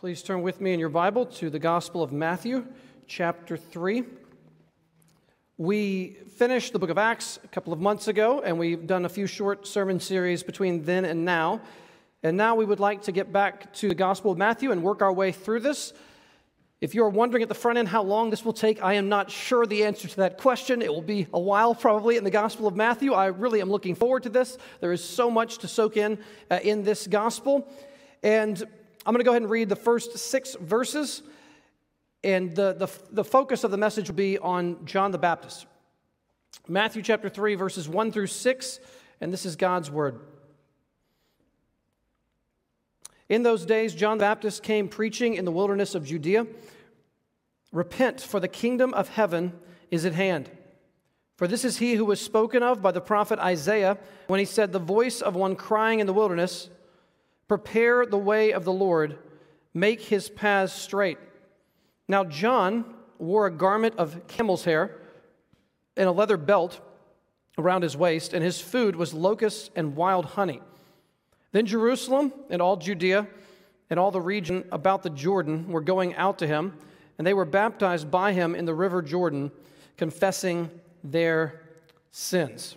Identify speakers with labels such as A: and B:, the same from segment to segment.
A: Please turn with me in your Bible to the Gospel of Matthew, chapter 3. We finished the book of Acts a couple of months ago, and we've done a few short sermon series between then and now. And now we would like to get back to the Gospel of Matthew and work our way through this. If you're wondering at the front end how long this will take, I am not sure the answer to that question. It will be a while probably in the Gospel of Matthew. I really am looking forward to this. There is so much to soak in uh, in this Gospel. And I'm going to go ahead and read the first six verses, and the, the, the focus of the message will be on John the Baptist. Matthew chapter 3, verses 1 through 6, and this is God's word. In those days, John the Baptist came preaching in the wilderness of Judea Repent, for the kingdom of heaven is at hand. For this is he who was spoken of by the prophet Isaiah when he said, The voice of one crying in the wilderness, Prepare the way of the Lord, make his paths straight. Now, John wore a garment of camel's hair and a leather belt around his waist, and his food was locusts and wild honey. Then Jerusalem and all Judea and all the region about the Jordan were going out to him, and they were baptized by him in the river Jordan, confessing their sins.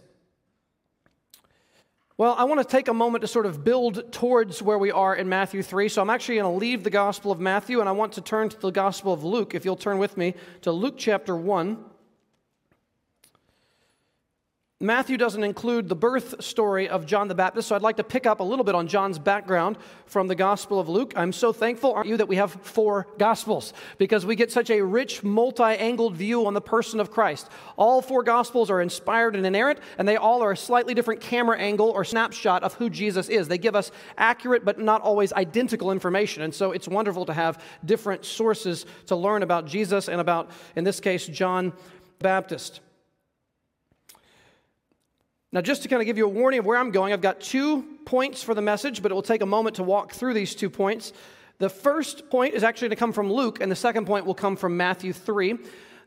A: Well, I want to take a moment to sort of build towards where we are in Matthew 3. So I'm actually going to leave the Gospel of Matthew and I want to turn to the Gospel of Luke. If you'll turn with me to Luke chapter 1. Matthew doesn't include the birth story of John the Baptist, so I'd like to pick up a little bit on John's background from the Gospel of Luke. I'm so thankful, aren't you, that we have four Gospels because we get such a rich, multi angled view on the person of Christ. All four Gospels are inspired and inerrant, and they all are a slightly different camera angle or snapshot of who Jesus is. They give us accurate but not always identical information, and so it's wonderful to have different sources to learn about Jesus and about, in this case, John Baptist. Now, just to kind of give you a warning of where I'm going, I've got two points for the message, but it will take a moment to walk through these two points. The first point is actually going to come from Luke, and the second point will come from Matthew 3.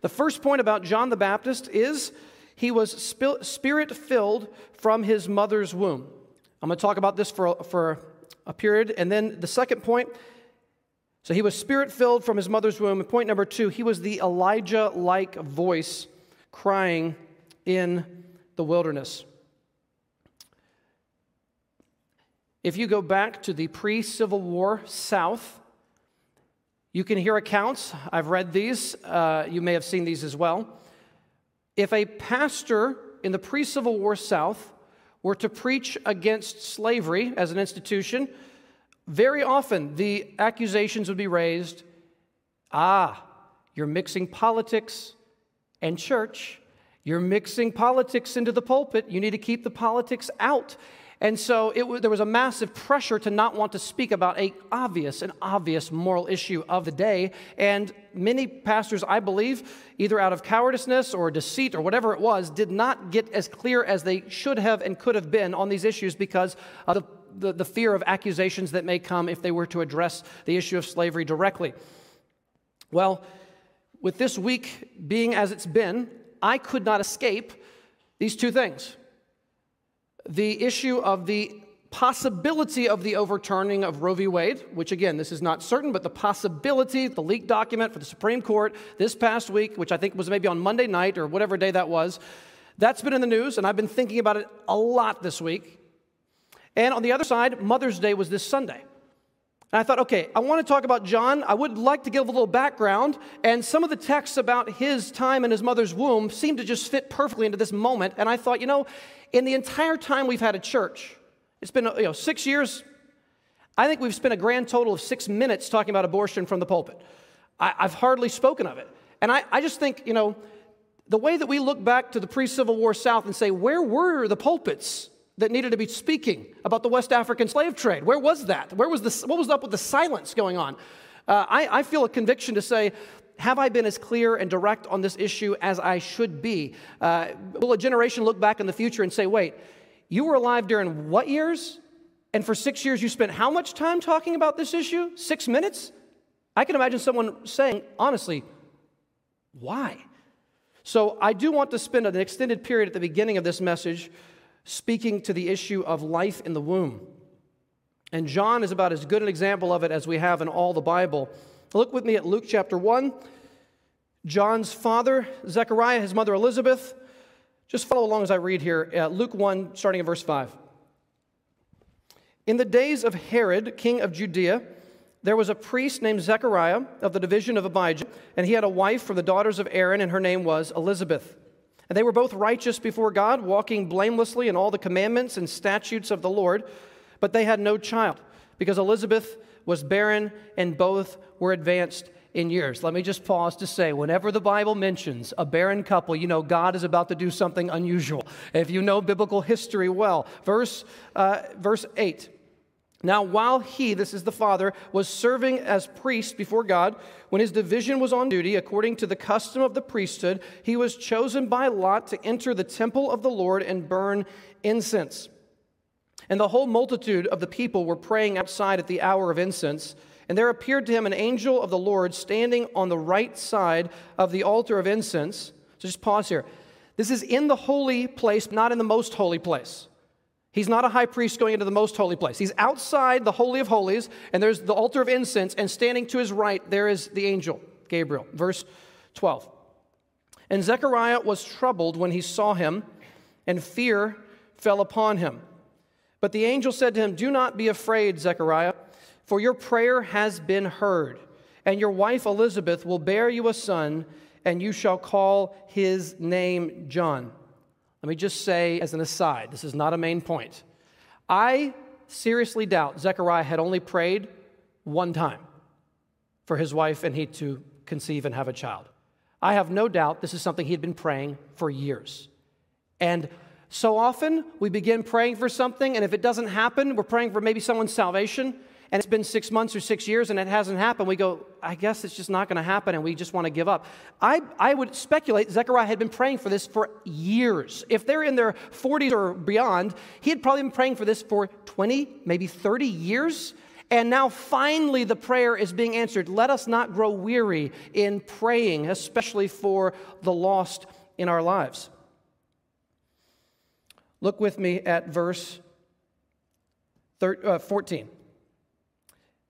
A: The first point about John the Baptist is he was spirit filled from his mother's womb. I'm going to talk about this for, for a period. And then the second point so he was spirit filled from his mother's womb. And point number two, he was the Elijah like voice crying in the wilderness. If you go back to the pre Civil War South, you can hear accounts. I've read these, uh, you may have seen these as well. If a pastor in the pre Civil War South were to preach against slavery as an institution, very often the accusations would be raised ah, you're mixing politics and church. You're mixing politics into the pulpit. You need to keep the politics out. And so it, there was a massive pressure to not want to speak about a obvious and obvious moral issue of the day. And many pastors, I believe, either out of cowardice or deceit or whatever it was, did not get as clear as they should have and could have been on these issues because of the, the, the fear of accusations that may come if they were to address the issue of slavery directly. Well, with this week being as it's been, I could not escape these two things the issue of the possibility of the overturning of Roe v. Wade, which again, this is not certain, but the possibility, the leaked document for the Supreme Court this past week, which I think was maybe on Monday night or whatever day that was, that's been in the news, and I've been thinking about it a lot this week. And on the other side, Mother's Day was this Sunday. And I thought, okay, I want to talk about John. I would like to give a little background. And some of the texts about his time in his mother's womb seem to just fit perfectly into this moment. And I thought, you know, in the entire time we've had a church, it's been you know, six years. I think we've spent a grand total of six minutes talking about abortion from the pulpit. I, have hardly spoken of it. And I, I just think, you know, the way that we look back to the pre Civil War South and say, where were the pulpits that needed to be speaking about the West African slave trade? Where was that? Where was this, what was up with the silence going on? Uh, I, I feel a conviction to say have I been as clear and direct on this issue as I should be? Uh, will a generation look back in the future and say, wait, you were alive during what years? And for six years, you spent how much time talking about this issue? Six minutes? I can imagine someone saying, honestly, why? So I do want to spend an extended period at the beginning of this message speaking to the issue of life in the womb. And John is about as good an example of it as we have in all the Bible. Look with me at Luke chapter 1. John's father, Zechariah, his mother Elizabeth. Just follow along as I read here. Uh, Luke 1, starting at verse 5. In the days of Herod, king of Judea, there was a priest named Zechariah of the division of Abijah, and he had a wife from the daughters of Aaron, and her name was Elizabeth. And they were both righteous before God, walking blamelessly in all the commandments and statutes of the Lord, but they had no child, because Elizabeth was barren, and both were advanced in years. Let me just pause to say whenever the Bible mentions a barren couple, you know God is about to do something unusual. If you know biblical history well, verse, uh, verse 8. Now, while he, this is the father, was serving as priest before God, when his division was on duty, according to the custom of the priesthood, he was chosen by Lot to enter the temple of the Lord and burn incense. And the whole multitude of the people were praying outside at the hour of incense. And there appeared to him an angel of the Lord standing on the right side of the altar of incense. So just pause here. This is in the holy place, not in the most holy place. He's not a high priest going into the most holy place. He's outside the Holy of Holies, and there's the altar of incense, and standing to his right, there is the angel, Gabriel. Verse 12. And Zechariah was troubled when he saw him, and fear fell upon him. But the angel said to him, Do not be afraid, Zechariah, for your prayer has been heard, and your wife Elizabeth will bear you a son, and you shall call his name John. Let me just say, as an aside, this is not a main point. I seriously doubt Zechariah had only prayed one time for his wife and he to conceive and have a child. I have no doubt this is something he had been praying for years. And so often we begin praying for something, and if it doesn't happen, we're praying for maybe someone's salvation, and it's been six months or six years and it hasn't happened, we go, I guess it's just not going to happen and we just want to give up. I, I would speculate Zechariah had been praying for this for years. If they're in their 40s or beyond, he had probably been praying for this for 20, maybe 30 years. And now finally the prayer is being answered. Let us not grow weary in praying, especially for the lost in our lives. Look with me at verse uh, 14.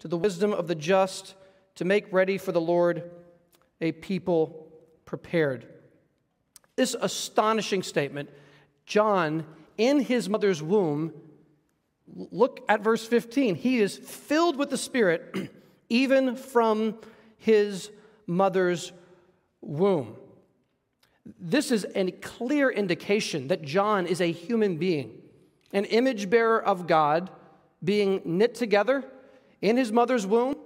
A: to the wisdom of the just, to make ready for the Lord a people prepared. This astonishing statement, John, in his mother's womb, look at verse 15. He is filled with the Spirit even from his mother's womb. This is a clear indication that John is a human being, an image bearer of God, being knit together in his mother's womb,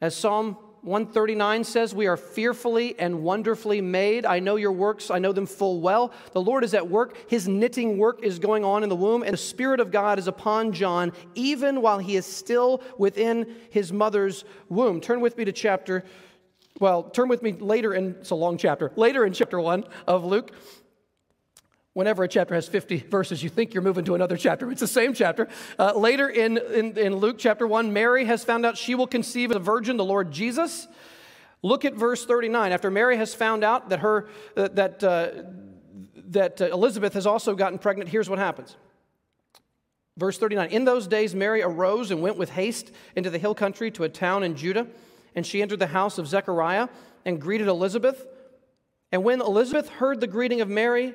A: as Psalm 139 says, We are fearfully and wonderfully made. I know your works, I know them full well. The Lord is at work. His knitting work is going on in the womb, and the Spirit of God is upon John, even while he is still within his mother's womb. Turn with me to chapter, well, turn with me later in, it's a long chapter, later in chapter 1 of Luke whenever a chapter has 50 verses, you think you're moving to another chapter. It's the same chapter. Uh, later in, in, in Luke chapter 1, Mary has found out she will conceive a virgin, the Lord Jesus. Look at verse 39. After Mary has found out that, her, uh, that, uh, that uh, Elizabeth has also gotten pregnant, here's what happens. Verse 39 In those days, Mary arose and went with haste into the hill country to a town in Judah, and she entered the house of Zechariah and greeted Elizabeth. And when Elizabeth heard the greeting of Mary,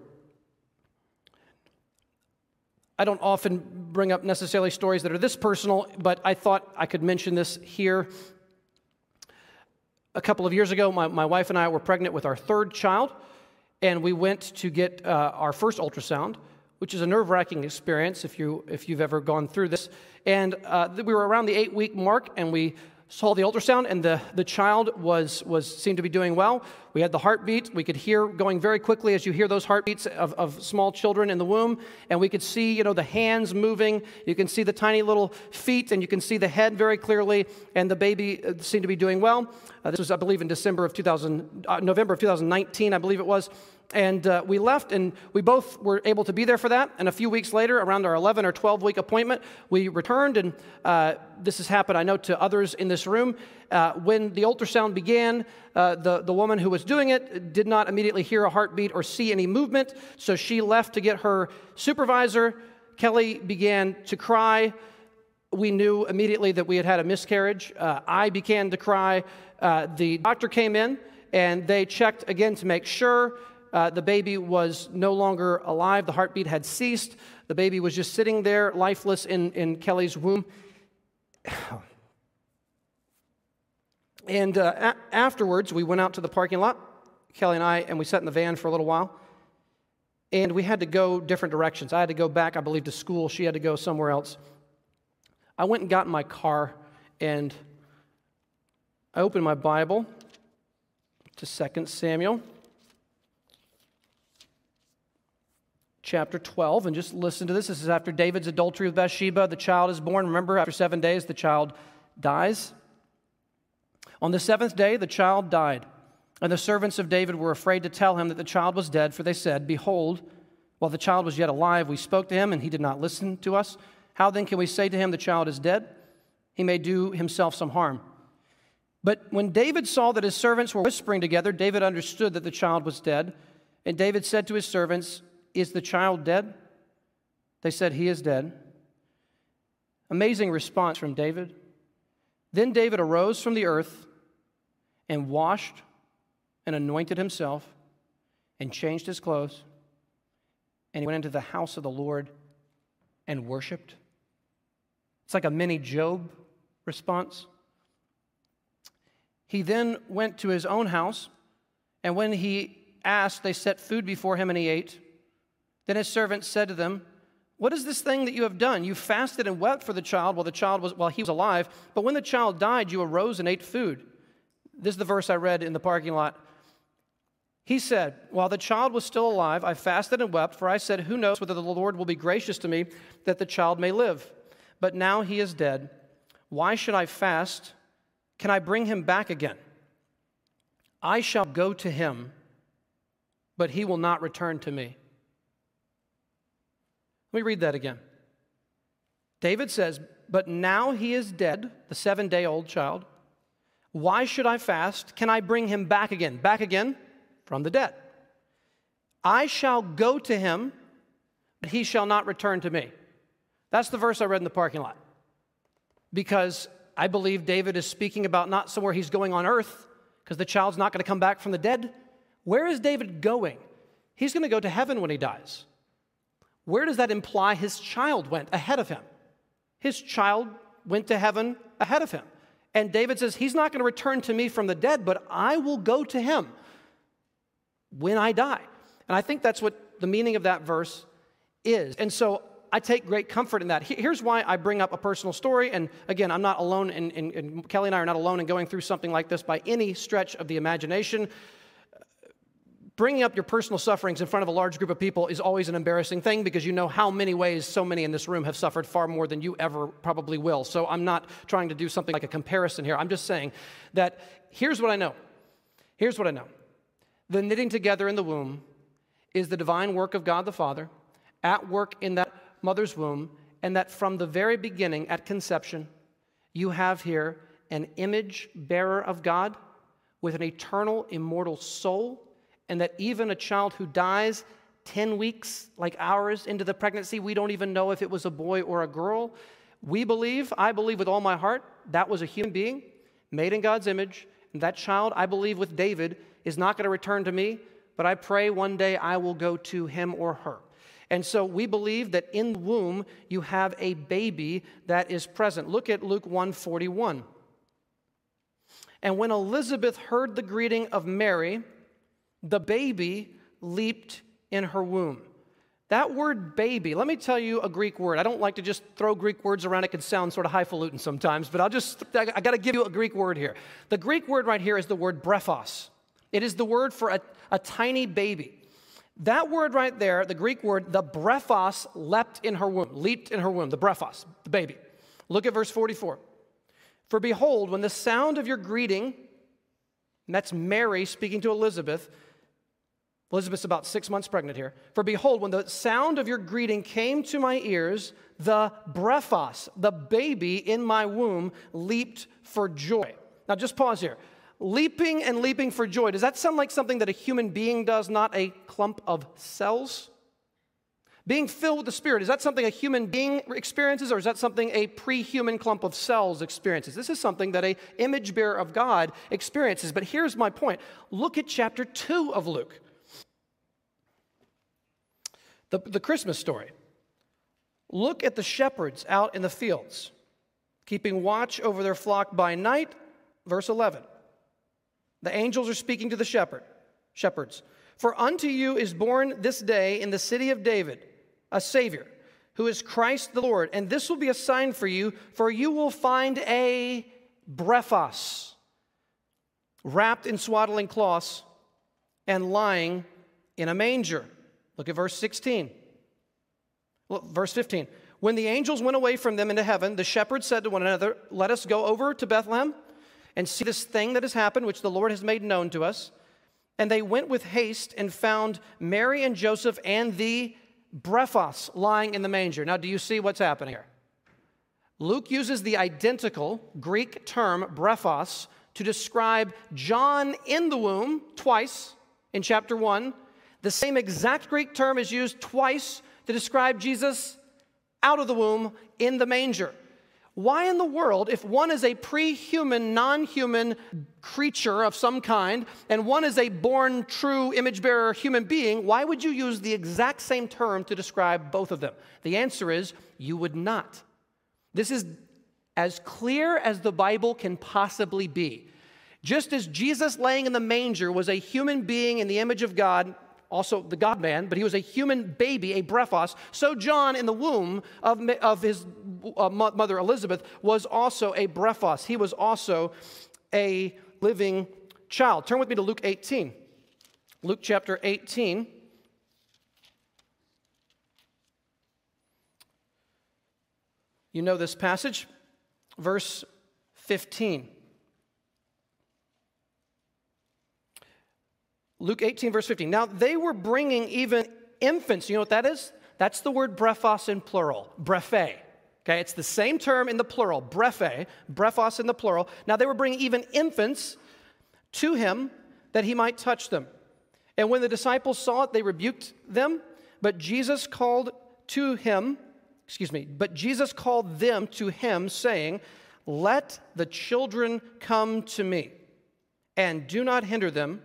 A: I don't often bring up necessarily stories that are this personal, but I thought I could mention this here. A couple of years ago, my, my wife and I were pregnant with our third child, and we went to get uh, our first ultrasound, which is a nerve wracking experience if, you, if you've ever gone through this. And uh, we were around the eight week mark, and we saw the ultrasound and the, the child was, was seemed to be doing well. We had the heartbeat. We could hear going very quickly as you hear those heartbeats of, of small children in the womb. And we could see you know the hands moving. You can see the tiny little feet and you can see the head very clearly. And the baby uh, seemed to be doing well. Uh, this was i believe in december of 2000 uh, november of 2019 i believe it was and uh, we left, and we both were able to be there for that. And a few weeks later, around our 11 or 12 week appointment, we returned. And uh, this has happened, I know, to others in this room. Uh, when the ultrasound began, uh, the, the woman who was doing it did not immediately hear a heartbeat or see any movement. So she left to get her supervisor. Kelly began to cry. We knew immediately that we had had a miscarriage. Uh, I began to cry. Uh, the doctor came in and they checked again to make sure uh, the baby was no longer alive. The heartbeat had ceased. The baby was just sitting there, lifeless, in, in Kelly's womb. And uh, a- afterwards, we went out to the parking lot, Kelly and I, and we sat in the van for a little while. And we had to go different directions. I had to go back, I believe, to school. She had to go somewhere else. I went and got in my car, and I opened my Bible to 2 Samuel. Chapter 12, and just listen to this. This is after David's adultery with Bathsheba. The child is born. Remember, after seven days, the child dies. On the seventh day, the child died. And the servants of David were afraid to tell him that the child was dead, for they said, Behold, while the child was yet alive, we spoke to him, and he did not listen to us. How then can we say to him, The child is dead? He may do himself some harm. But when David saw that his servants were whispering together, David understood that the child was dead. And David said to his servants, is the child dead? They said, He is dead. Amazing response from David. Then David arose from the earth and washed and anointed himself and changed his clothes. And he went into the house of the Lord and worshiped. It's like a mini Job response. He then went to his own house, and when he asked, they set food before him and he ate. Then his servants said to them, What is this thing that you have done? You fasted and wept for the child while the child was while he was alive, but when the child died, you arose and ate food. This is the verse I read in the parking lot. He said, While the child was still alive, I fasted and wept, for I said, Who knows whether the Lord will be gracious to me that the child may live? But now he is dead. Why should I fast? Can I bring him back again? I shall go to him, but he will not return to me. Let me read that again. David says, But now he is dead, the seven day old child. Why should I fast? Can I bring him back again? Back again from the dead. I shall go to him, but he shall not return to me. That's the verse I read in the parking lot. Because I believe David is speaking about not somewhere he's going on earth, because the child's not going to come back from the dead. Where is David going? He's going to go to heaven when he dies. Where does that imply his child went ahead of him? His child went to heaven ahead of him. And David says, He's not going to return to me from the dead, but I will go to him when I die. And I think that's what the meaning of that verse is. And so I take great comfort in that. Here's why I bring up a personal story. And again, I'm not alone, in Kelly and I are not alone in going through something like this by any stretch of the imagination bringing up your personal sufferings in front of a large group of people is always an embarrassing thing because you know how many ways so many in this room have suffered far more than you ever probably will. So I'm not trying to do something like a comparison here. I'm just saying that here's what I know. Here's what I know the knitting together in the womb is the divine work of God the Father at work in that mother's womb, and that from the very beginning at conception, you have here an image bearer of God with an eternal, immortal soul and that even a child who dies 10 weeks, like ours, into the pregnancy, we don't even know if it was a boy or a girl. We believe, I believe with all my heart, that was a human being made in God's image. And that child, I believe with David, is not going to return to me, but I pray one day I will go to him or her. And so we believe that in the womb you have a baby that is present. Look at Luke 141. And when Elizabeth heard the greeting of Mary, the baby leaped in her womb. That word baby, let me tell you a Greek word. I don't like to just throw Greek words around. It can sound sort of highfalutin sometimes, but I'll just, I got to give you a Greek word here. The Greek word right here is the word brephos. It is the word for a, a tiny baby. That word right there, the Greek word, the brephos, leapt in her womb, leaped in her womb, the brephos, the baby. Look at verse 44. For behold, when the sound of your greeting, and that's Mary speaking to Elizabeth, Elizabeth's about six months pregnant here. For behold, when the sound of your greeting came to my ears, the brephos, the baby in my womb, leaped for joy. Now just pause here. Leaping and leaping for joy, does that sound like something that a human being does, not a clump of cells? Being filled with the Spirit, is that something a human being experiences, or is that something a pre human clump of cells experiences? This is something that a image bearer of God experiences. But here's my point look at chapter 2 of Luke. The, the Christmas story. Look at the shepherds out in the fields, keeping watch over their flock by night. Verse 11. The angels are speaking to the shepherd, shepherds. For unto you is born this day in the city of David a Savior, who is Christ the Lord. And this will be a sign for you, for you will find a brephos wrapped in swaddling cloths and lying in a manger. Look at verse 16. Look, verse 15. When the angels went away from them into heaven, the shepherds said to one another, Let us go over to Bethlehem and see this thing that has happened, which the Lord has made known to us. And they went with haste and found Mary and Joseph and the brephos lying in the manger. Now, do you see what's happening here? Luke uses the identical Greek term brephos to describe John in the womb twice in chapter 1 the same exact Greek term is used twice to describe Jesus out of the womb in the manger. Why in the world, if one is a pre human, non human creature of some kind, and one is a born, true, image bearer human being, why would you use the exact same term to describe both of them? The answer is you would not. This is as clear as the Bible can possibly be. Just as Jesus laying in the manger was a human being in the image of God, also the God man, but he was a human baby, a brephos. So John in the womb of, of his uh, mother Elizabeth was also a brephos. He was also a living child. Turn with me to Luke 18. Luke chapter 18. You know this passage, verse 15. Luke 18, verse 15. Now, they were bringing even infants. You know what that is? That's the word brephos in plural, brephe. Okay, it's the same term in the plural, brephe, brephos in the plural. Now, they were bringing even infants to him that he might touch them. And when the disciples saw it, they rebuked them. But Jesus called to him, excuse me, but Jesus called them to him, saying, Let the children come to me, and do not hinder them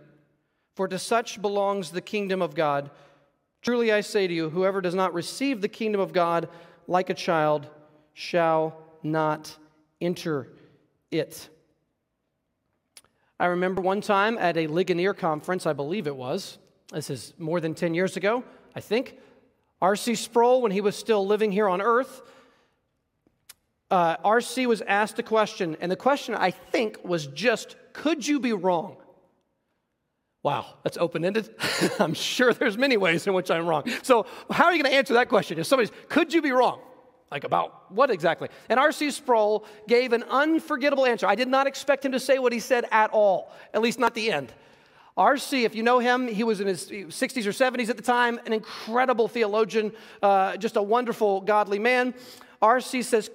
A: for to such belongs the kingdom of God. Truly I say to you, whoever does not receive the kingdom of God like a child shall not enter it. I remember one time at a Ligonier conference, I believe it was, this is more than 10 years ago, I think. R.C. Sproul, when he was still living here on earth, uh, R.C. was asked a question, and the question I think was just, could you be wrong? Wow, that's open ended. I'm sure there's many ways in which I'm wrong. So, how are you going to answer that question? If somebody's, could you be wrong? Like about what exactly? And R.C. Sproul gave an unforgettable answer. I did not expect him to say what he said at all, at least not the end. R.C., if you know him, he was in his 60s or 70s at the time, an incredible theologian, uh, just a wonderful, godly man. R.C. says,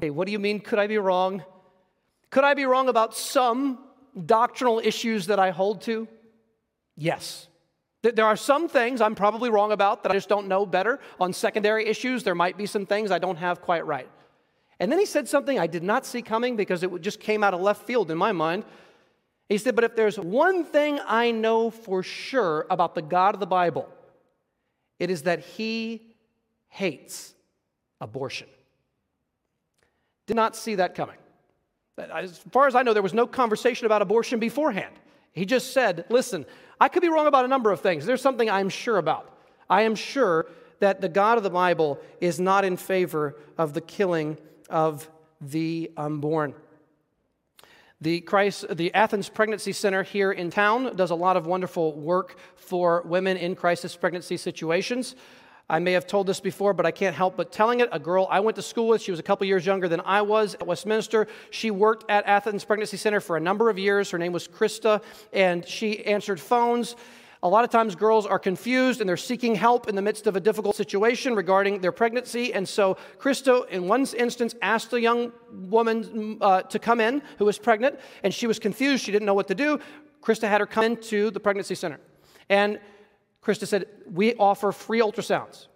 A: Hey, what do you mean, could I be wrong? Could I be wrong about some doctrinal issues that I hold to? Yes. There are some things I'm probably wrong about that I just don't know better. On secondary issues, there might be some things I don't have quite right. And then he said something I did not see coming because it just came out of left field in my mind. He said, But if there's one thing I know for sure about the God of the Bible, it is that he hates abortion. Did not see that coming. As far as I know, there was no conversation about abortion beforehand. He just said, Listen, I could be wrong about a number of things. There's something I'm sure about. I am sure that the God of the Bible is not in favor of the killing of the unborn. The, Christ, the Athens Pregnancy Center here in town does a lot of wonderful work for women in crisis pregnancy situations. I may have told this before, but I can't help but telling it. A girl I went to school with, she was a couple years younger than I was at Westminster. She worked at Athens Pregnancy Center for a number of years. Her name was Krista, and she answered phones. A lot of times, girls are confused and they're seeking help in the midst of a difficult situation regarding their pregnancy. And so, Krista, in one instance, asked a young woman uh, to come in who was pregnant, and she was confused. She didn't know what to do. Krista had her come into the pregnancy center. And Krista said, We offer free ultrasounds.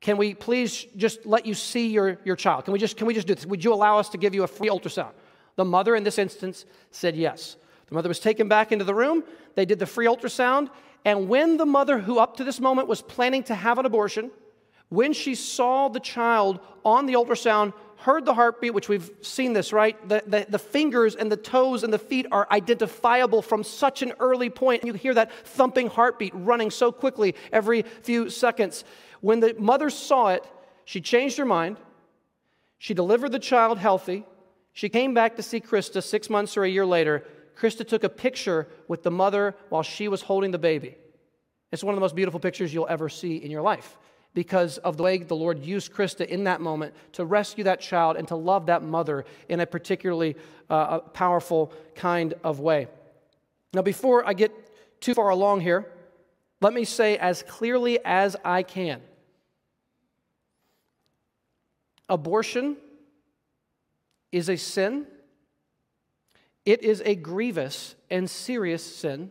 A: Can we please just let you see your, your child? Can we, just, can we just do this? Would you allow us to give you a free ultrasound? The mother, in this instance, said yes. The mother was taken back into the room. They did the free ultrasound. And when the mother, who up to this moment was planning to have an abortion, when she saw the child on the ultrasound, heard the heartbeat, which we've seen this, right? The, the, the, fingers and the toes and the feet are identifiable from such an early point. You hear that thumping heartbeat running so quickly every few seconds. When the mother saw it, she changed her mind. She delivered the child healthy. She came back to see Krista six months or a year later. Krista took a picture with the mother while she was holding the baby. It's one of the most beautiful pictures you'll ever see in your life because of the way the Lord used Krista in that moment to rescue that child and to love that mother in a particularly uh, powerful kind of way. Now, before I get too far along here, let me say as clearly as I can abortion is a sin. It is a grievous and serious sin.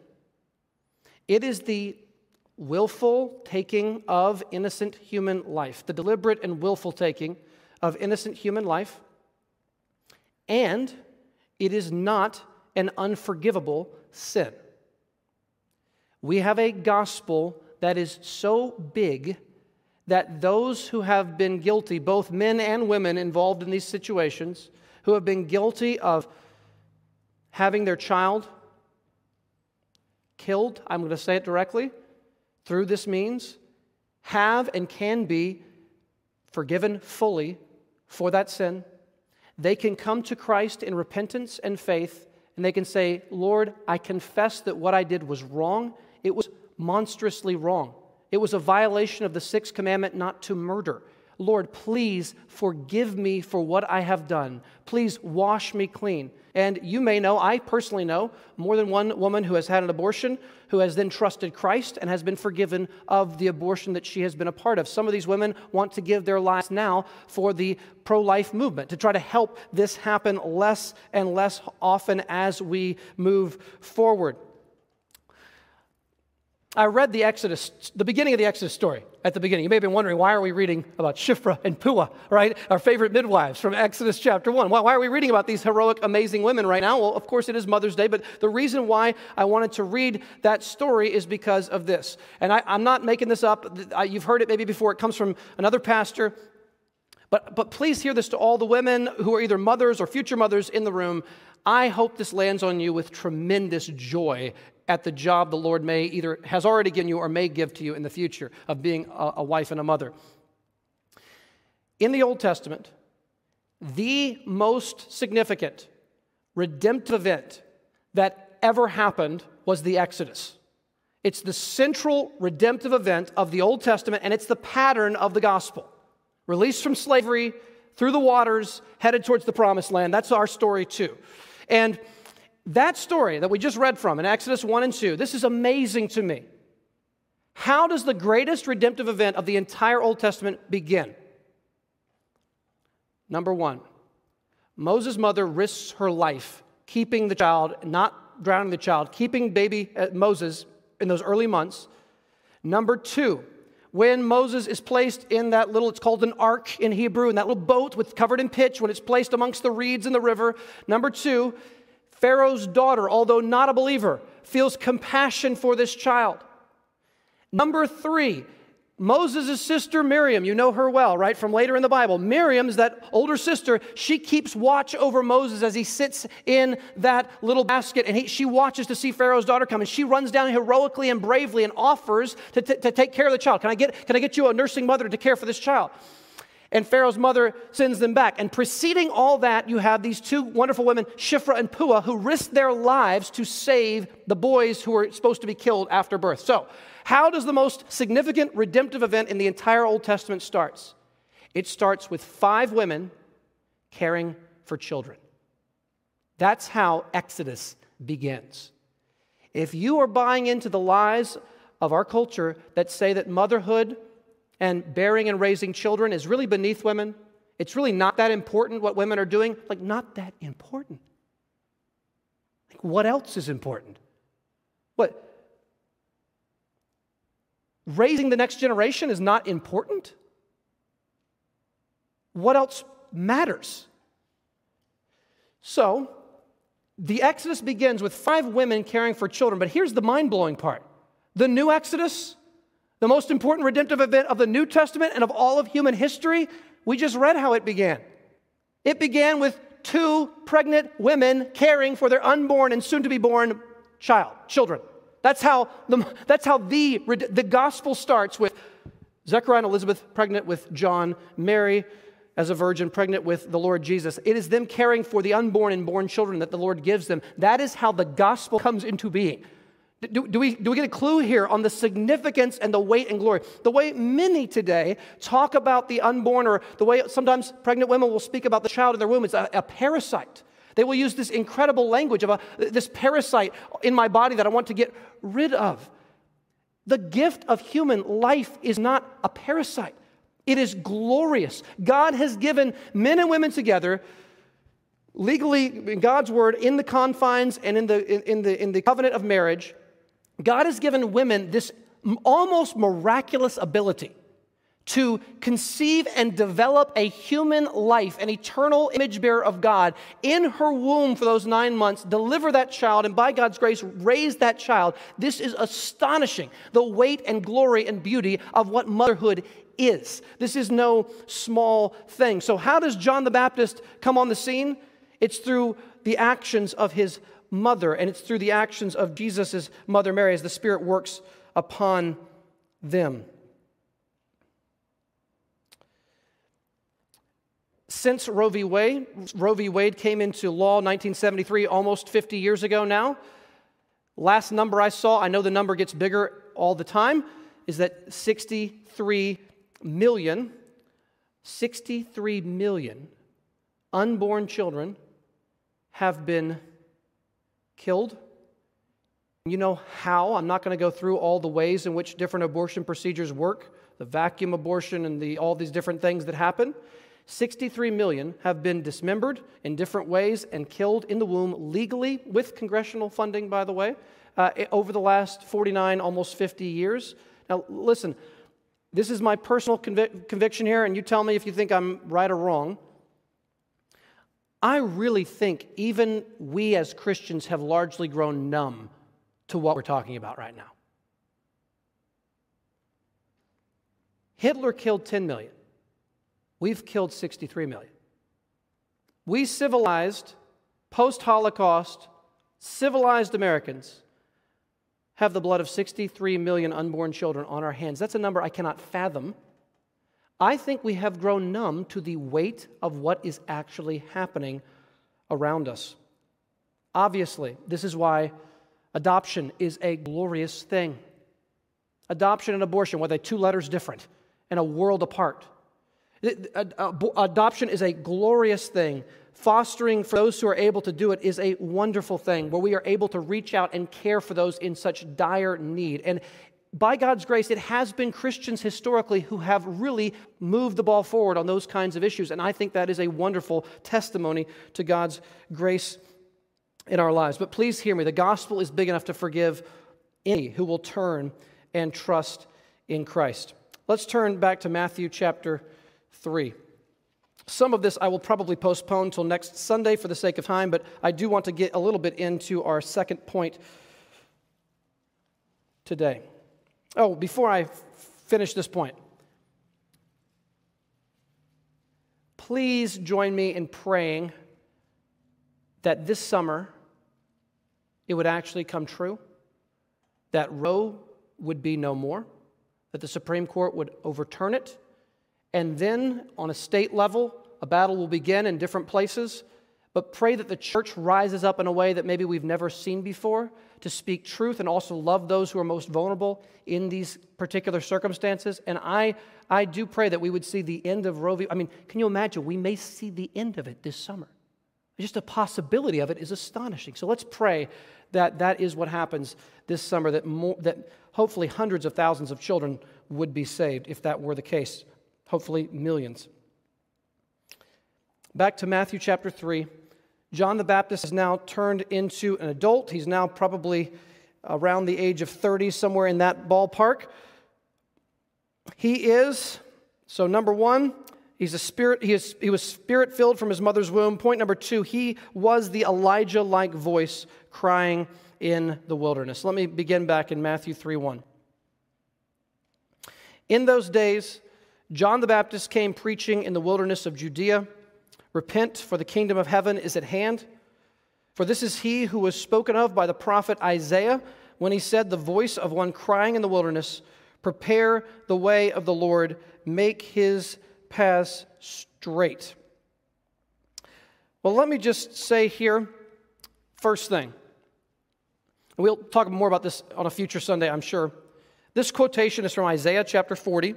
A: It is the willful taking of innocent human life, the deliberate and willful taking of innocent human life, and it is not an unforgivable sin. We have a gospel that is so big that those who have been guilty, both men and women involved in these situations, who have been guilty of having their child killed, I'm going to say it directly, through this means have and can be forgiven fully for that sin. They can come to Christ in repentance and faith, and they can say, Lord, I confess that what I did was wrong. It was monstrously wrong. It was a violation of the sixth commandment not to murder. Lord, please forgive me for what I have done. Please wash me clean. And you may know, I personally know, more than one woman who has had an abortion who has then trusted Christ and has been forgiven of the abortion that she has been a part of. Some of these women want to give their lives now for the pro life movement to try to help this happen less and less often as we move forward. I read the Exodus, the beginning of the Exodus story at the beginning. You may have been wondering, why are we reading about Shiphrah and Puah, right? Our favorite midwives from Exodus chapter 1. Why, why are we reading about these heroic, amazing women right now? Well, of course, it is Mother's Day, but the reason why I wanted to read that story is because of this. And I, am not making this up. You've heard it maybe before. It comes from another pastor. But, but please hear this to all the women who are either mothers or future mothers in the room. I hope this lands on you with tremendous joy at the job the Lord may either has already given you or may give to you in the future of being a, a wife and a mother. In the Old Testament, the most significant redemptive event that ever happened was the Exodus. It's the central redemptive event of the Old Testament, and it's the pattern of the gospel. Released from slavery, through the waters, headed towards the promised land. That's our story, too. And that story that we just read from in Exodus 1 and 2, this is amazing to me. How does the greatest redemptive event of the entire Old Testament begin? Number one, Moses' mother risks her life keeping the child, not drowning the child, keeping baby uh, Moses in those early months. Number two, when Moses is placed in that little, it's called an ark in Hebrew, in that little boat with covered in pitch, when it's placed amongst the reeds in the river. Number two, Pharaoh's daughter, although not a believer, feels compassion for this child. Number three, Moses' sister Miriam, you know her well, right, from later in the Bible. Miriam is that older sister. She keeps watch over Moses as he sits in that little basket, and he, she watches to see Pharaoh's daughter come. And she runs down heroically and bravely and offers to, to take care of the child. Can I, get, can I get you a nursing mother to care for this child? And Pharaoh's mother sends them back. And preceding all that, you have these two wonderful women, Shiphrah and Puah, who risk their lives to save the boys who were supposed to be killed after birth. So, how does the most significant redemptive event in the entire Old Testament starts? It starts with five women caring for children. That's how Exodus begins. If you are buying into the lies of our culture that say that motherhood and bearing and raising children is really beneath women, it's really not that important what women are doing, like, not that important. Like, what else is important? What? raising the next generation is not important? What else matters? So, the Exodus begins with five women caring for children, but here's the mind blowing part the new Exodus, the most important redemptive event of the New Testament and of all of human history, we just read how it began. It began with two pregnant women caring for their unborn and soon to be born child, children. That's how the, that's how the, the gospel starts with Zechariah and Elizabeth pregnant with John, Mary as a virgin pregnant with the Lord Jesus. It is them caring for the unborn and born children that the Lord gives them. That is how the gospel comes into being. Do, do, we, do we get a clue here on the significance and the weight and glory? The way many today talk about the unborn, or the way sometimes pregnant women will speak about the child in their womb, it's a, a parasite. They will use this incredible language of a, this parasite in my body that I want to get rid of. The gift of human life is not a parasite, it is glorious. God has given men and women together legally, in God's word, in the confines and in the, in, the, in the covenant of marriage. God has given women this almost miraculous ability to conceive and develop a human life, an eternal image bearer of God in her womb for those nine months, deliver that child, and by God's grace, raise that child. This is astonishing, the weight and glory and beauty of what motherhood is. This is no small thing. So, how does John the Baptist come on the scene? It's through the actions of his mother, and it's through the actions of Jesus' mother Mary as the Spirit works upon them. Since Roe v. Wade, Roe v. Wade came into law 1973, almost 50 years ago now, last number I saw, I know the number gets bigger all the time, is that 63 million, 63 million unborn children have been killed. You know how? I'm not going to go through all the ways in which different abortion procedures work, the vacuum abortion and the, all these different things that happen. 63 million have been dismembered in different ways and killed in the womb legally with congressional funding, by the way, uh, over the last 49, almost 50 years. Now, listen, this is my personal convic- conviction here, and you tell me if you think I'm right or wrong. I really think even we as Christians have largely grown numb to what we're talking about right now. Hitler killed 10 million. We've killed 63 million. We civilized, post Holocaust, civilized Americans have the blood of 63 million unborn children on our hands. That's a number I cannot fathom. I think we have grown numb to the weight of what is actually happening around us. Obviously, this is why adoption is a glorious thing. Adoption and abortion, were they two letters different and a world apart? Adoption is a glorious thing. Fostering for those who are able to do it is a wonderful thing where we are able to reach out and care for those in such dire need. And by God's grace, it has been Christians historically who have really moved the ball forward on those kinds of issues. And I think that is a wonderful testimony to God's grace in our lives. But please hear me the gospel is big enough to forgive any who will turn and trust in Christ. Let's turn back to Matthew chapter 3. Some of this I will probably postpone till next Sunday for the sake of time, but I do want to get a little bit into our second point today. Oh, before I finish this point. Please join me in praying that this summer it would actually come true, that Roe would be no more, that the Supreme Court would overturn it, and then on a state level, a battle will begin in different places. But pray that the church rises up in a way that maybe we've never seen before to speak truth and also love those who are most vulnerable in these particular circumstances. And I, I do pray that we would see the end of Roe v. I mean, can you imagine? We may see the end of it this summer. Just a possibility of it is astonishing. So let's pray that that is what happens this summer, that, more, that hopefully hundreds of thousands of children would be saved if that were the case. Hopefully, millions. Back to Matthew chapter 3. John the Baptist is now turned into an adult. He's now probably around the age of 30, somewhere in that ballpark. He is, so number one, he's a spirit, he, is, he was spirit filled from his mother's womb. Point number two, he was the Elijah like voice crying in the wilderness. Let me begin back in Matthew 3 1. In those days, John the Baptist came preaching in the wilderness of Judea Repent, for the kingdom of heaven is at hand. For this is he who was spoken of by the prophet Isaiah when he said, The voice of one crying in the wilderness, Prepare the way of the Lord, make his paths straight. Well, let me just say here, first thing, we'll talk more about this on a future Sunday, I'm sure. This quotation is from Isaiah chapter 40.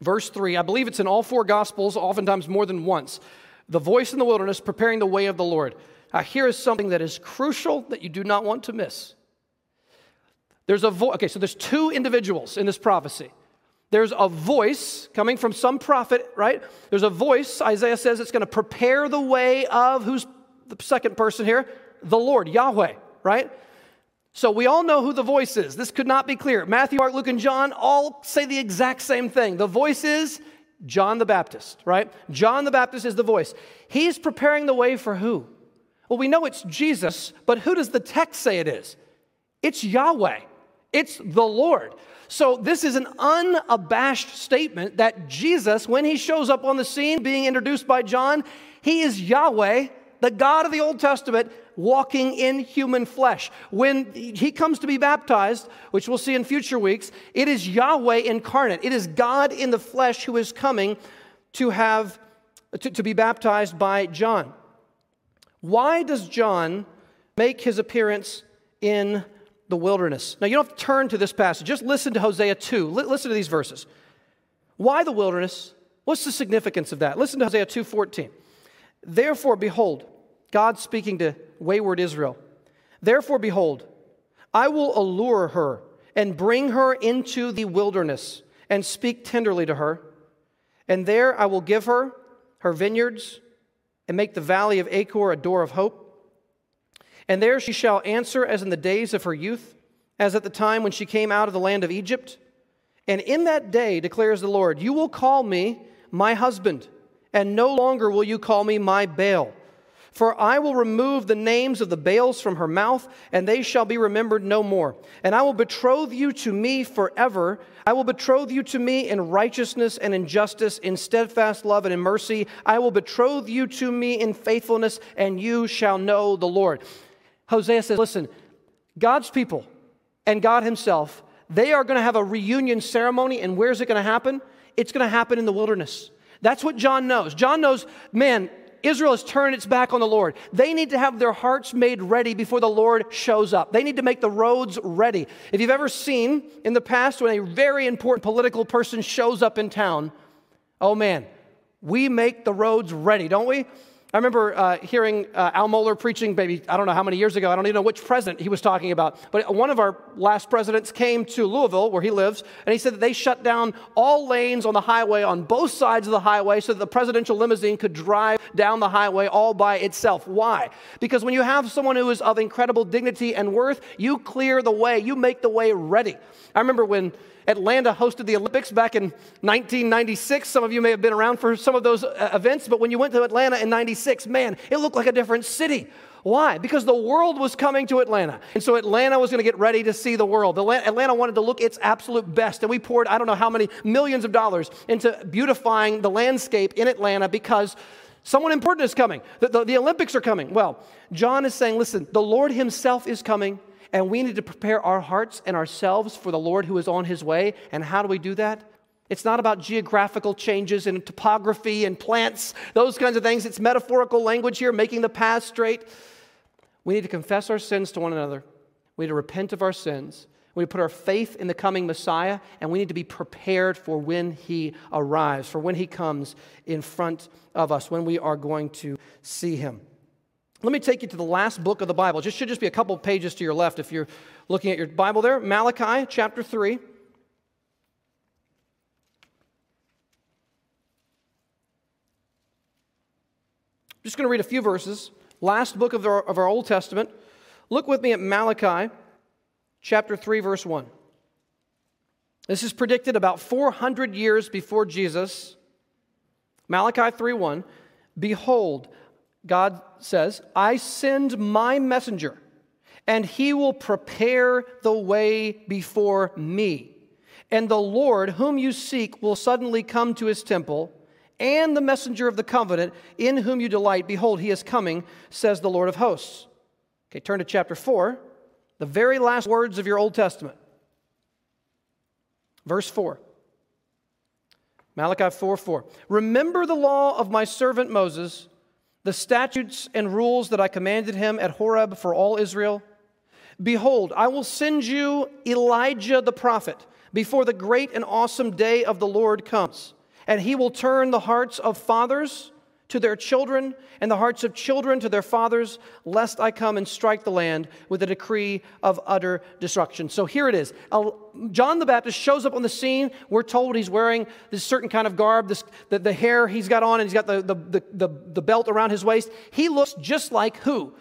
A: Verse 3, I believe it's in all four Gospels, oftentimes more than once. The voice in the wilderness, preparing the way of the Lord. Now, here is something that is crucial that you do not want to miss. There's a voice, okay, so there's two individuals in this prophecy. There's a voice coming from some prophet, right? There's a voice, Isaiah says it's going to prepare the way of who's the second person here? The Lord, Yahweh, right? So we all know who the voice is. This could not be clear. Matthew, Mark, Luke, and John all say the exact same thing. The voice is John the Baptist, right? John the Baptist is the voice. He's preparing the way for who? Well, we know it's Jesus, but who does the text say it is? It's Yahweh, it's the Lord. So, this is an unabashed statement that Jesus, when he shows up on the scene being introduced by John, he is Yahweh, the God of the Old Testament, walking in human flesh. When he comes to be baptized, which we'll see in future weeks, it is Yahweh incarnate. It is God in the flesh who is coming to have to, to be baptized by John. Why does John make his appearance in the wilderness? Now you don't have to turn to this passage. Just listen to Hosea 2. L- listen to these verses. Why the wilderness? What's the significance of that? Listen to Hosea 2:14. Therefore behold, God speaking to wayward Israel. Therefore, behold, I will allure her and bring her into the wilderness and speak tenderly to her. And there I will give her her vineyards and make the valley of Achor a door of hope. And there she shall answer as in the days of her youth, as at the time when she came out of the land of Egypt. And in that day, declares the Lord, you will call me my husband, and no longer will you call me my Baal. For I will remove the names of the Baals from her mouth, and they shall be remembered no more. And I will betroth you to me forever. I will betroth you to me in righteousness and in justice, in steadfast love and in mercy. I will betroth you to me in faithfulness, and you shall know the Lord. Hosea says, Listen, God's people and God Himself, they are going to have a reunion ceremony, and where's it going to happen? It's going to happen in the wilderness. That's what John knows. John knows, man, Israel has turned its back on the Lord. They need to have their hearts made ready before the Lord shows up. They need to make the roads ready. If you've ever seen in the past when a very important political person shows up in town, oh man, we make the roads ready, don't we? I remember uh, hearing uh, Al Mohler preaching, maybe, I don't know how many years ago, I don't even know which president he was talking about, but one of our last presidents came to Louisville, where he lives, and he said that they shut down all lanes on the highway on both sides of the highway so that the presidential limousine could drive down the highway all by itself. Why? Because when you have someone who is of incredible dignity and worth, you clear the way, you make the way ready. I remember when Atlanta hosted the Olympics back in 1996. Some of you may have been around for some of those uh, events, but when you went to Atlanta in 96, man, it looked like a different city. Why? Because the world was coming to Atlanta. And so Atlanta was going to get ready to see the world. Atlanta wanted to look its absolute best. And we poured, I don't know how many millions of dollars into beautifying the landscape in Atlanta because someone important is coming. The, the, the Olympics are coming. Well, John is saying, listen, the Lord Himself is coming. And we need to prepare our hearts and ourselves for the Lord who is on his way. And how do we do that? It's not about geographical changes and topography and plants, those kinds of things. It's metaphorical language here, making the path straight. We need to confess our sins to one another. We need to repent of our sins. We need to put our faith in the coming Messiah, and we need to be prepared for when he arrives, for when he comes in front of us, when we are going to see him. Let me take you to the last book of the Bible. It should just be a couple pages to your left if you're looking at your Bible there. Malachi chapter 3. I'm just going to read a few verses. Last book of our, of our Old Testament. Look with me at Malachi chapter 3, verse 1. This is predicted about 400 years before Jesus. Malachi 3 1. Behold, God says, I send my messenger, and he will prepare the way before me. And the Lord, whom you seek, will suddenly come to his temple, and the messenger of the covenant, in whom you delight. Behold, he is coming, says the Lord of hosts. Okay, turn to chapter 4, the very last words of your Old Testament. Verse 4. Malachi 4 4. Remember the law of my servant Moses the statutes and rules that I commanded him at Horeb for all Israel? Behold, I will send you Elijah the prophet before the great and awesome day of the Lord comes, and he will turn the hearts of fathers to their children, and the hearts of children to their fathers, lest I come and strike the land with a decree of utter destruction. So here it is. John the Baptist shows up on the scene. We're told he's wearing this certain kind of garb, this, the, the hair he's got on, and he's got the, the, the, the belt around his waist. He looks just like who?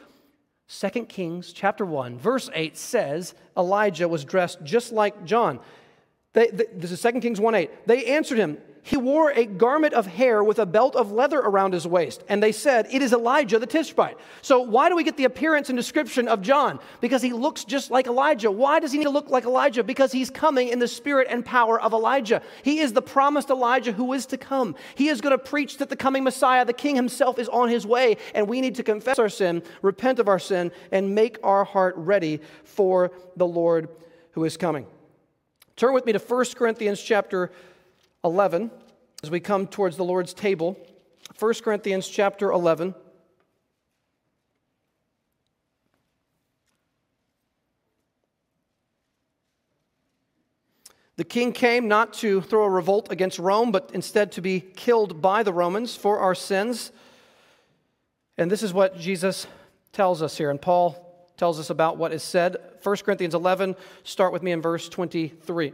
A: 2 Kings chapter 1, verse 8 says Elijah was dressed just like John. They, they, this is 2 Kings 1 8. They answered him, he wore a garment of hair with a belt of leather around his waist. And they said, It is Elijah the Tishbite. So, why do we get the appearance and description of John? Because he looks just like Elijah. Why does he need to look like Elijah? Because he's coming in the spirit and power of Elijah. He is the promised Elijah who is to come. He is going to preach that the coming Messiah, the King himself, is on his way. And we need to confess our sin, repent of our sin, and make our heart ready for the Lord who is coming. Turn with me to 1 Corinthians chapter 11 as we come towards the Lord's table. 1 Corinthians chapter 11. The king came not to throw a revolt against Rome, but instead to be killed by the Romans for our sins. And this is what Jesus tells us here. And Paul tells us about what is said. 1 Corinthians 11, start with me in verse 23.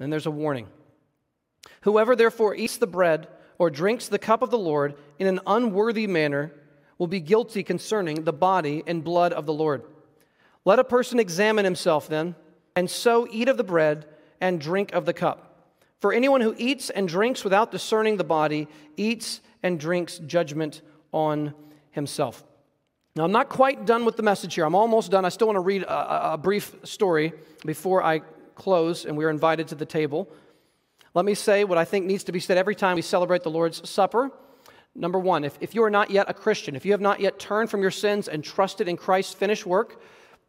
A: Then there's a warning. Whoever therefore eats the bread or drinks the cup of the Lord in an unworthy manner will be guilty concerning the body and blood of the Lord. Let a person examine himself then, and so eat of the bread and drink of the cup. For anyone who eats and drinks without discerning the body eats and drinks judgment on himself. Now, I'm not quite done with the message here. I'm almost done. I still want to read a, a brief story before I close and we are invited to the table, let me say what I think needs to be said every time we celebrate the Lord's Supper. Number one, if, if you are not yet a Christian, if you have not yet turned from your sins and trusted in Christ's finished work,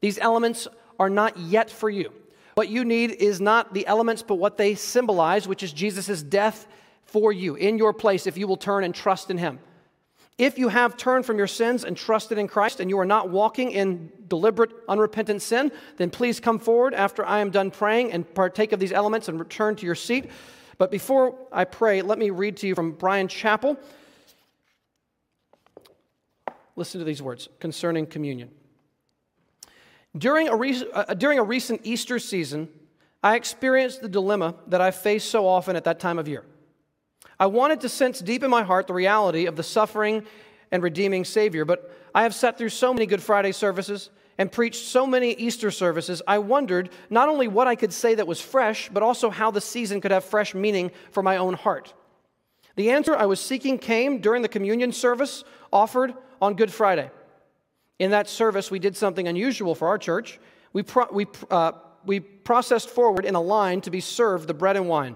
A: these elements are not yet for you. What you need is not the elements, but what they symbolize, which is Jesus' death for you in your place if you will turn and trust in Him. If you have turned from your sins and trusted in Christ and you are not walking in deliberate, unrepentant sin, then please come forward after I am done praying and partake of these elements and return to your seat. But before I pray, let me read to you from Brian Chapell. Listen to these words concerning communion. During a, re- uh, during a recent Easter season, I experienced the dilemma that I face so often at that time of year. I wanted to sense deep in my heart the reality of the suffering and redeeming Savior, but I have sat through so many Good Friday services and preached so many Easter services, I wondered not only what I could say that was fresh, but also how the season could have fresh meaning for my own heart. The answer I was seeking came during the communion service offered on Good Friday. In that service, we did something unusual for our church. We, pro- we, uh, we processed forward in a line to be served the bread and wine.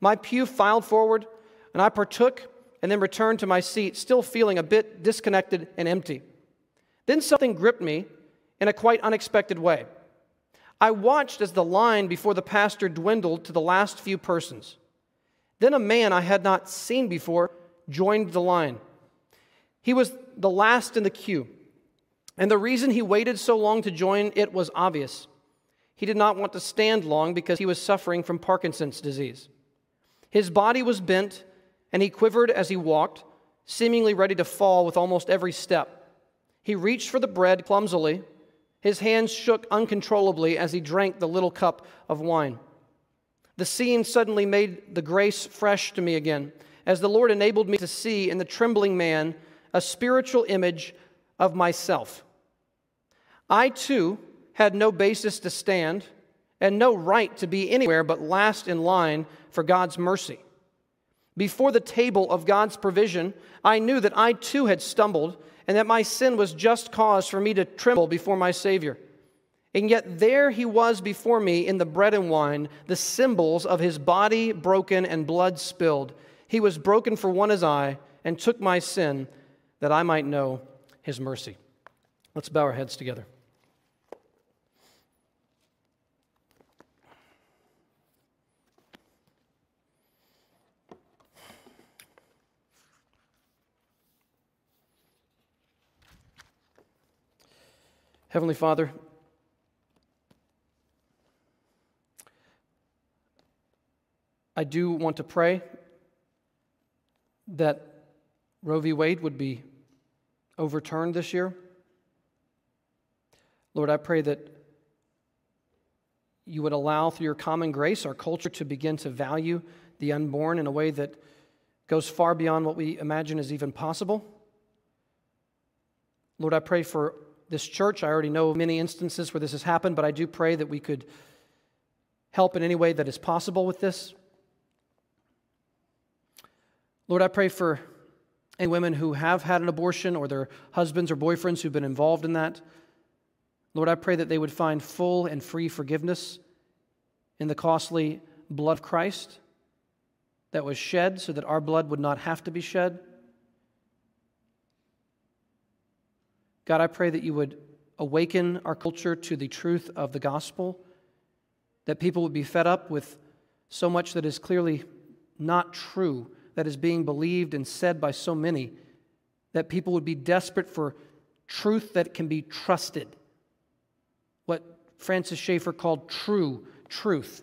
A: My pew filed forward, and I partook and then returned to my seat, still feeling a bit disconnected and empty. Then something gripped me in a quite unexpected way. I watched as the line before the pastor dwindled to the last few persons. Then a man I had not seen before joined the line. He was the last in the queue, and the reason he waited so long to join it was obvious. He did not want to stand long because he was suffering from Parkinson's disease. His body was bent, and he quivered as he walked, seemingly ready to fall with almost every step. He reached for the bread clumsily his hands shook uncontrollably as he drank the little cup of wine. The scene suddenly made the grace fresh to me again, as the Lord enabled me to see in the trembling man a spiritual image of myself. I too had no basis to stand and no right to be anywhere but last in line for God's mercy. Before the table of God's provision, I knew that I too had stumbled and that my sin was just cause for me to tremble before my Savior. And yet there he was before me in the bread and wine, the symbols of his body broken and blood spilled. He was broken for one as I, and took my sin that I might know his mercy. Let's bow our heads together. Heavenly Father, I do want to pray that Roe v. Wade would be overturned this year. Lord, I pray that you would allow, through your common grace, our culture to begin to value the unborn in a way that goes far beyond what we imagine is even possible. Lord, I pray for this church. I already know many instances where this has happened, but I do pray that we could help in any way that is possible with this. Lord, I pray for any women who have had an abortion or their husbands or boyfriends who've been involved in that. Lord, I pray that they would find full and free forgiveness in the costly blood of Christ that was shed so that our blood would not have to be shed. God, I pray that you would awaken our culture to the truth of the gospel, that people would be fed up with so much that is clearly not true, that is being believed and said by so many, that people would be desperate for truth that can be trusted. What Francis Schaeffer called true truth.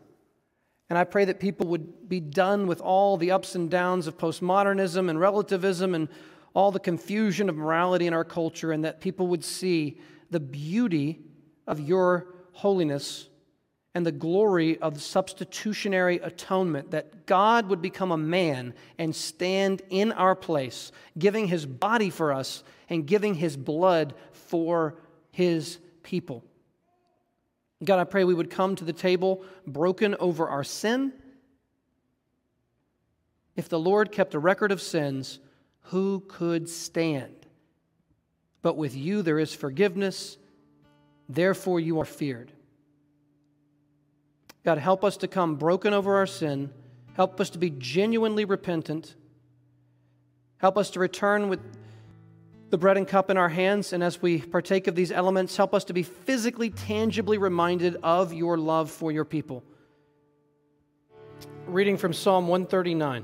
A: And I pray that people would be done with all the ups and downs of postmodernism and relativism and all the confusion of morality in our culture and that people would see the beauty of your holiness and the glory of substitutionary atonement, that God would become a man and stand in our place, giving his body for us and giving his blood for his people. God, I pray we would come to the table broken over our sin. If the Lord kept a record of sins, who could stand? But with you there is forgiveness, therefore you are feared. God, help us to come broken over our sin. Help us to be genuinely repentant. Help us to return with the bread and cup in our hands, and as we partake of these elements, help us to be physically, tangibly reminded of your love for your people. Reading from Psalm 139.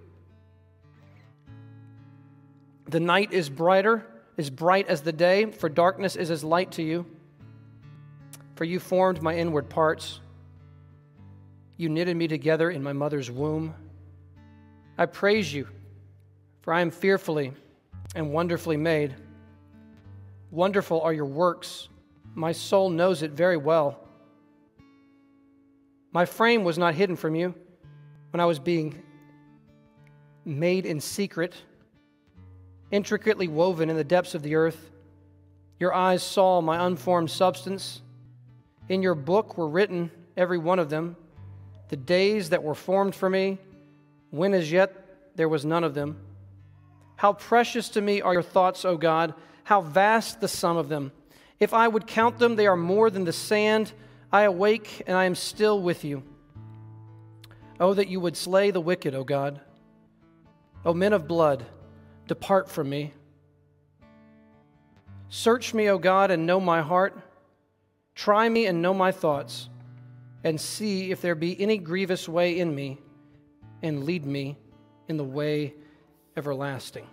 A: The night is brighter, is bright as the day, for darkness is as light to you. For you formed my inward parts. You knitted me together in my mother's womb. I praise you, for I am fearfully and wonderfully made. Wonderful are your works. My soul knows it very well. My frame was not hidden from you when I was being made in secret, intricately woven in the depths of the earth. Your eyes saw my unformed substance. In your book were written, every one of them, the days that were formed for me, when as yet there was none of them. How precious to me are your thoughts, O God! How vast the sum of them! If I would count them, they are more than the sand. I awake and I am still with you. Oh, that you would slay the wicked, O God. O men of blood, depart from me. Search me, O God, and know my heart. Try me and know my thoughts and see if there be any grievous way in me, and lead me in the way everlasting.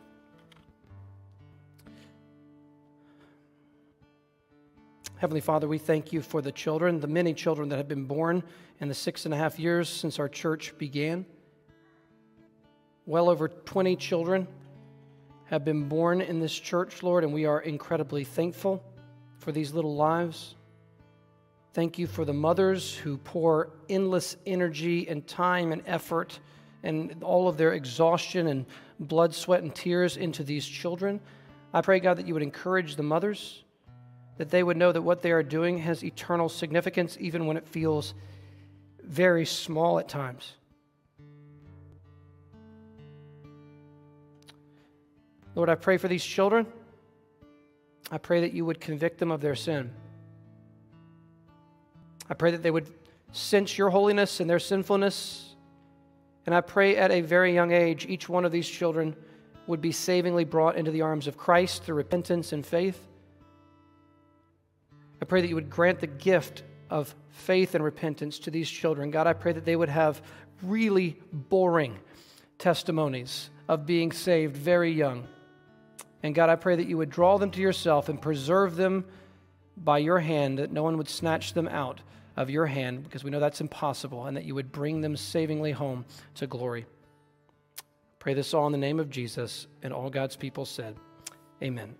A: Heavenly Father, we thank you for the children, the many children that have been born in the six and a half years since our church began. Well over 20 children have been born in this church, Lord, and we are incredibly thankful for these little lives. Thank you for the mothers who pour endless energy and time and effort and all of their exhaustion and blood, sweat, and tears into these children. I pray, God, that you would encourage the mothers, that they would know that what they are doing has eternal significance, even when it feels very small at times. Lord, I pray for these children. I pray that you would convict them of their sin. I pray that they would sense your holiness and their sinfulness. And I pray at a very young age, each one of these children would be savingly brought into the arms of Christ through repentance and faith. I pray that you would grant the gift of faith and repentance to these children. God, I pray that they would have really boring testimonies of being saved very young. And God, I pray that you would draw them to yourself and preserve them by your hand, that no one would snatch them out of your hand because we know that's impossible, and that you would bring them savingly home to glory. Pray this all in the name of Jesus, and all God's people said, Amen.